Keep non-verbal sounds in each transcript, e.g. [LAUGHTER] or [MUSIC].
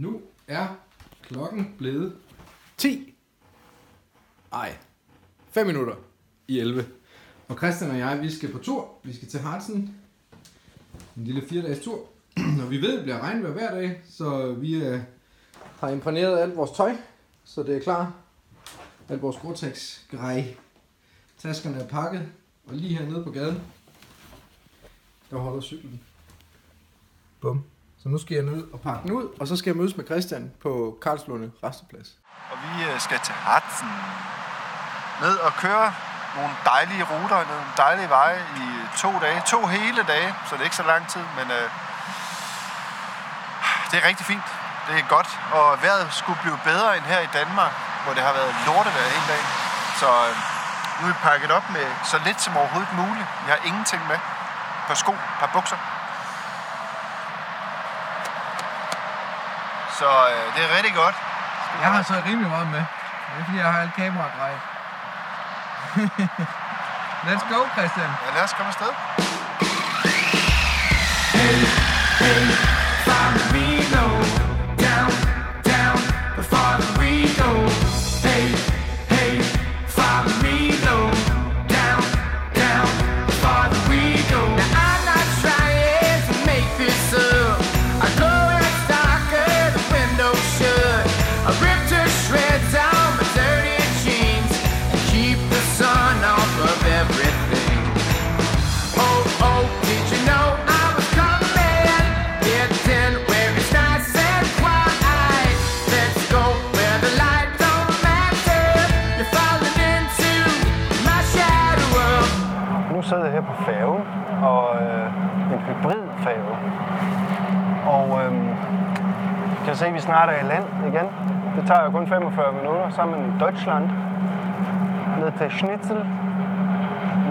Nu er klokken blevet 10. Ej, 5 minutter i 11. Og Christian og jeg, vi skal på tur. Vi skal til Hartsen. En lille fire dages tur. [CLEARS THROAT] Og vi ved, at det bliver regnvejr hver dag, så vi øh, har imprægneret alt vores tøj, så det er klar. Alt vores Gore-Tex grej. Taskerne er pakket, og lige hernede på gaden, der holder cyklen. Bum. Så nu skal jeg ned og pakke den ud, og så skal jeg mødes med Christian på Karlslunde Resteplads. Og vi øh, skal til Harzen. Ned og køre nogle dejlige ruter, nogle dejlige veje i øh, to dage. To hele dage, så det er ikke så lang tid, men øh, det er rigtig fint. Det er godt, og vejret skulle blive bedre end her i Danmark, hvor det har været lortevejr hele dagen. Så øh, nu er vi pakket op med så lidt som overhovedet muligt. Vi har ingenting med. Et par sko, et par bukser. Så øh, det er rigtig godt. Jeg har så rimelig meget med. Det er fordi, jeg har alt kameragrej. [LAUGHS] Let's go, Christian. Ja, lad os komme afsted. Oh, på færge, og øh, en hybridfærge. Og øh, kan se, at vi snart er i land igen. Det tager jo kun 45 minutter sammen i Deutschland. Ned til Schnitzel,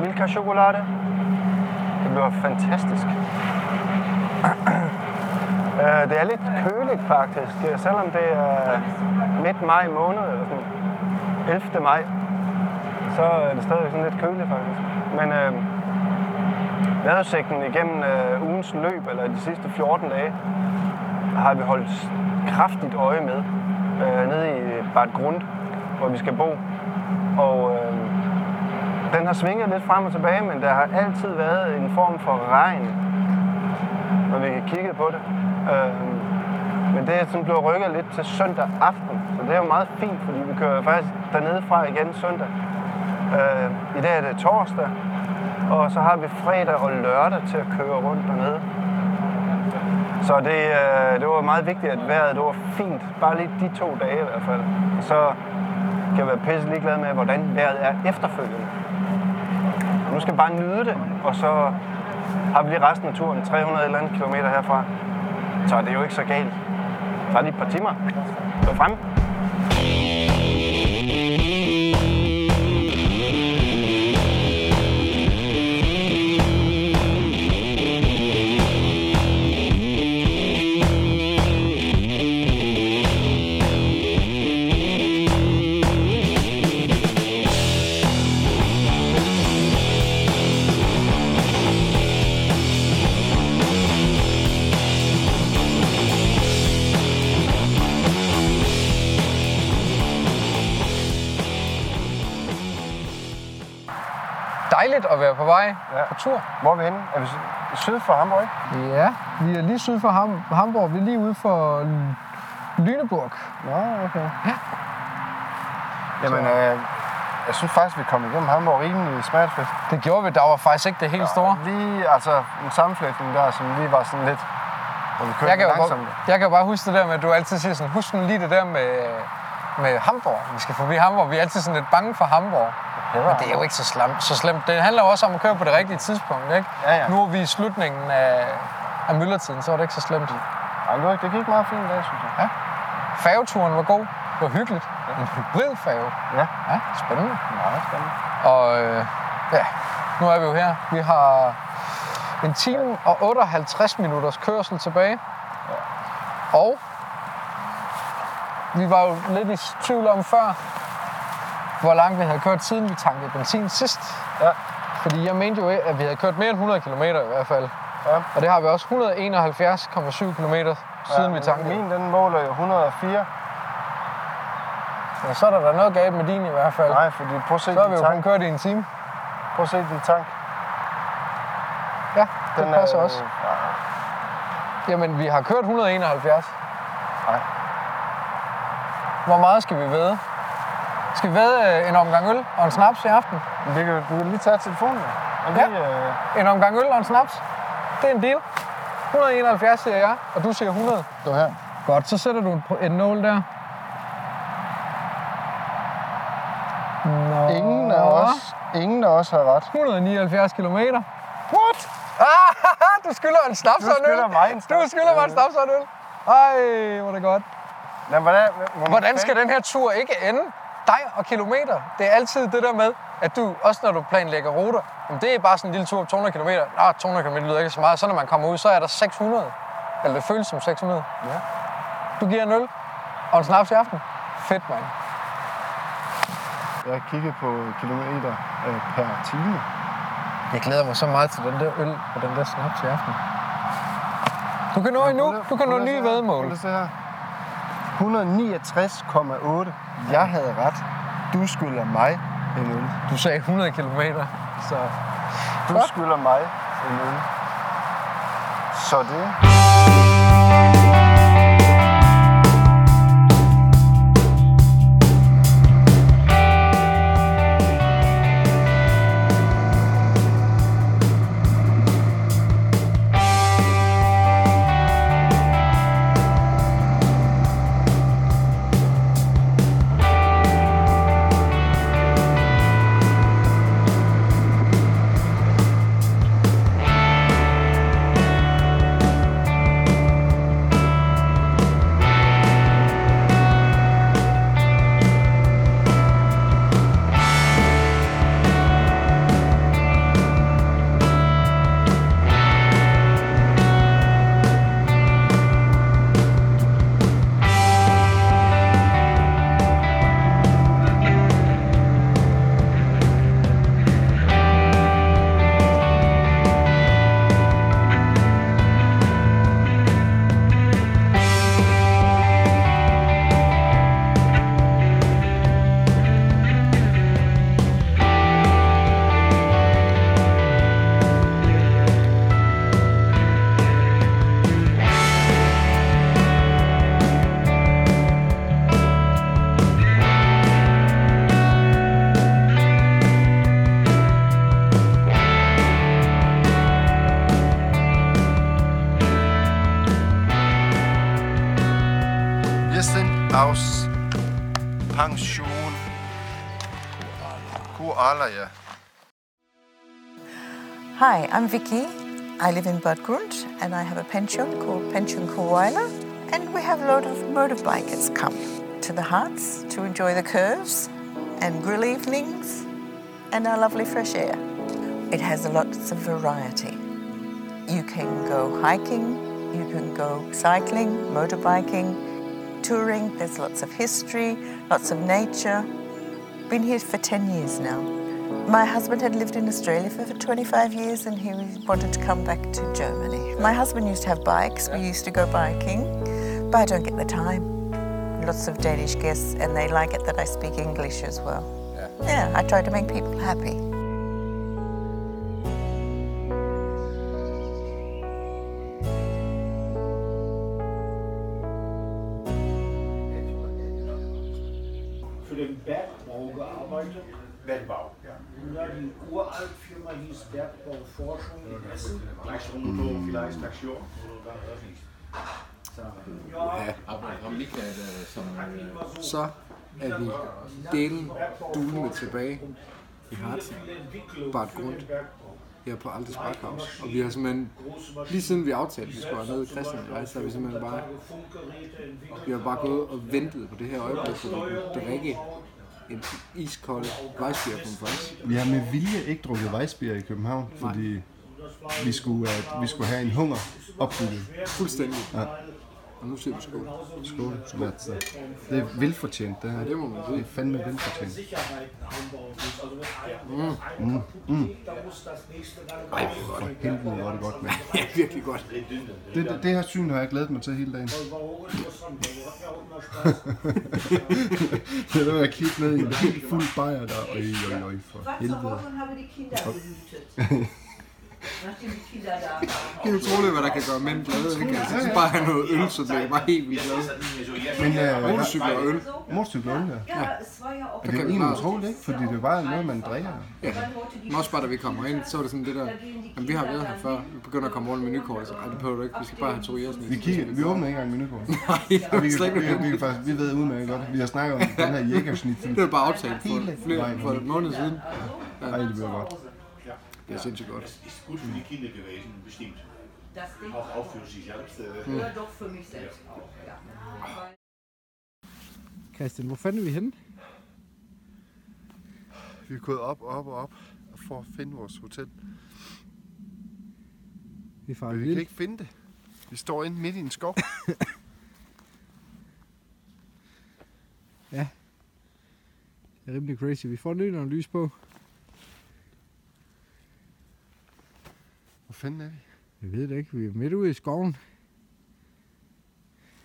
Milka chokolade. Det bliver fantastisk. [CLEARS THROAT] Øh, det er lidt køligt faktisk, øh, selvom det er midt maj måned, eller sådan 11. maj, så er det stadig sådan lidt køligt faktisk. Men øh, vejrudsigten igennem øh, ugens løb, eller de sidste 14 dage, har vi holdt kraftigt øje med øh, nede i Bad Grund, hvor vi skal bo. Og øh, den har svinget lidt frem og tilbage, men der har altid været en form for regn, når vi har kigget på det. Øh, men det er sådan blevet rykket lidt til søndag aften, så det er jo meget fint, fordi vi kører faktisk dernede fra igen søndag. Øh, I dag er det torsdag, og så har vi fredag og lørdag til at køre rundt dernede. Så det, øh, det var meget vigtigt, at vejret det var fint. Bare lige de to dage i hvert fald. Så kan jeg være pisse ligeglad med, hvordan vejret er efterfølgende. Og nu skal jeg bare nyde det, og så har vi lige resten af turen, 300 eller andet kilometer herfra. Så det er jo ikke så galt. Så er lige et par timer. Så frem. Dejligt at være på vej Ja. på tur. Hvor er vi henne? Er vi sy- syd for Hamburg? Ja, vi er lige syd for Ham- Hamburg. Vi er lige ude for Lüneburg. Nå, okay. Ja. Jamen, øh, jeg synes faktisk, vi kom igennem Hamburg rimelig smertefrit. Det gjorde vi. Der var faktisk ikke det helt store. Lige, altså en sammenflætning der, som lige var sådan lidt, hvor vi kørte Jeg kan, langsomt. bare, jeg kan jo bare huske det der med, at du altid siger sådan, husk nu lige det der med, med Hamburg. Vi skal forbi Hamburg. Vi er altid sådan lidt bange for Hamburg. Men det er jo ikke så slemt. Så slemt. Det handler jo også om at køre på det rigtige tidspunkt, ikke? Ja, ja. Nu er vi i slutningen af, af myldretiden, så var det ikke så slemt. Ej, det, var- det gik meget fint i dag, synes jeg. Færgeturen var god. Det var hyggeligt. En hybridfærge. Ja, Ja, spændende. meget spændende. Og øh, ja, nu er vi jo her. Vi har en time og 58 minutters kørsel tilbage. Og vi var jo lidt i tvivl om før, hvor langt vi havde kørt, siden vi tankede benzin sidst. Ja. Fordi jeg mente jo, at vi havde kørt mere end 100 km i hvert fald. Ja. Og det har vi også 171,7 km siden vi tankede. Min den måler jo 104. Ja, så er der da noget galt med din i hvert fald. Nej, fordi prøv at se så har vi jo kun kørt i en time. Prøv at se din tank. Ja, det Den passer er, også. Nej, Jamen, vi har kørt 171. nej. Hvor meget skal vi væde? Skal vi væde øh, en omgang øl og en snaps i aften? Vi kan, du kan lige tage telefonen. Og Ja. lige, øh, En omgang øl og en snaps? Det er en deal. 171 siger jeg, og du siger 100. du her. Godt, så sætter du et nål der. Nå. Ingen af os, ingen af os har ret. 179 kilometer. What? Ah, [LAUGHS] du skylder en snaps og en øl. skylder mig en Du skylder mig en snaps og en øl. Ej, hvor er det godt. Men hvordan, hvor Hvordan skal den her tur ikke ende? Dig og kilometer. Det er altid det der med, at du, også når du planlægger ruter, jamen det er bare sådan en lille tur på 200 km. Nå, 200 km lyder ikke så meget. Så når man kommer ud, så er der 600. Eller det føles som 600. Ja. Du giver en øl og en snaps i aften. Fedt, mand. Jeg kigger på kilometer øh, per time. Jeg glæder mig så meget til den der øl og den der snaps i aften. Du kan nå endnu. Du kan nå nye vedmål. Prøv at se her. 169,8. Jeg havde ret. Du skylder mig en øl. Du sagde 100 km. Så Du skylder mig en øl. Så det. Sind Pension. Koala, ja. Hi, I'm Vicky. I live in Bad Grund and I have a pension called Pension Koala. And we have a lot of motorbikers come to the Harts to enjoy the curves and grill evenings and our lovely fresh air. It has lots of variety. You can go hiking, you can go cycling, motorbiking, touring. There's lots of history, lots of nature. Been here for 10 years now. My husband had lived in Australia for 25 years and he wanted to come back to Germany. My husband used to have bikes, we used to go biking, but I don't get the time. Lots of Danish guests and they like it that I speak English as well. Yeah, I try to make people happy. Den Bergbau gearbeitet. Bergbau, ja. Ja, die uralt Firma hieß Bergbauforschung in Essen. Gleichstrommotor, vielleicht Station. Ja, om Michael, øh, som, øh, så er vi delen duende tilbage i Harzen, Bad Grund, her på Altes Backhaus. Og vi har simpelthen, lige siden vi aftalte, at vi skulle nede i Christian, så har vi simpelthen bare, vi har bare gået og ventet på det her øjeblik, hvor vi kunne drikke en iskold vejsbier på først. Vi har med vilje ikke drukket vejsbier i København, fordi vi skulle, uh, vi skulle have en hunger opbygget. Fuldstændig. Ja. Og nu siger vi skål. Skål, Matze. Det er velfortjent, det her. det må man sige. Det er fandme velfortjent. Muss das nächste dann For helvede var det godt, mand. [LAUGHS] Ja, virkelig godt. Det, det, det her syn har jeg glædet mig til hele dagen. Ja. [LAUGHS] Det er der med at kigge ned i en helt fuld bajer der. Øj, øj, øj, for helvede. [LAUGHS] Det er utroligt, hvad der kan gøre mænd glade. Ikke? Altså, så bare have noget øl, så bliver jeg bare helt vildt glad. Men øh, Motorcykel og øl. motorcykel og øl, ja. Ja, ja Det er egentlig utroligt, ikke? Fordi det er bare noget, man drikker. Ja. Men også bare, da vi kommer ind, så var det sådan det der, jamen, vi har været her før, vi begynder at komme rundt med menukort, så det behøver du ikke, vi skal bare have to jersnit. Vi, kigger, vi åbner ikke engang menukort. [LAUGHS] Nej, det vi, slet vi, ikke vi, kan faktisk, vi ved udmærket godt, vi har snakket om den her jægersnit. Det var bare aftalt for, flere, for et måned siden. Ej, det bliver godt. Det er sindssygt godt. ist gut für die Kinder gewesen, bestimmt. Das Auch, auch für sich selbst. Äh, oder doch für mich selbst auch. Ja. Christian, hvor fanden er vi henne? Vi er gået op, op og op for at finde vores hotel. Vi er fra Men vi kan ikke finde det. Vi står inde midt i en skov. [LAUGHS] Det er rimelig crazy. Vi får lyn og lys på. Fanden er vi? Jeg ved det ikke. Vi er midt ude i skoven.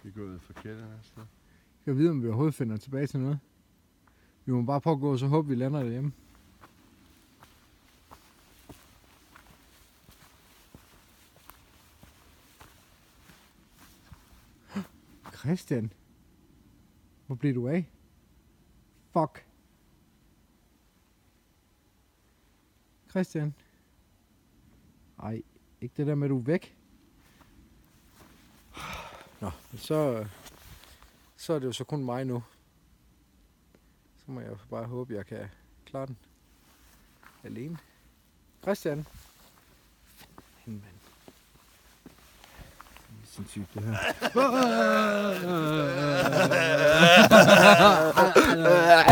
Vi er gået forkert her sted. Jeg vide, om vi overhovedet finder tilbage til noget. Vi må bare prøve at gå, og så håbe, vi lander derhjemme. Christian. Hvor blev du af? Fuck. Christian. Ej, ikke det der med, at du er væk. Nå, så, så er det jo så kun mig nu. Så må jeg bare håbe, jeg kan klare den alene. Christian. Fanden, mand. Det er sindssygt, det her. [LAUGHS]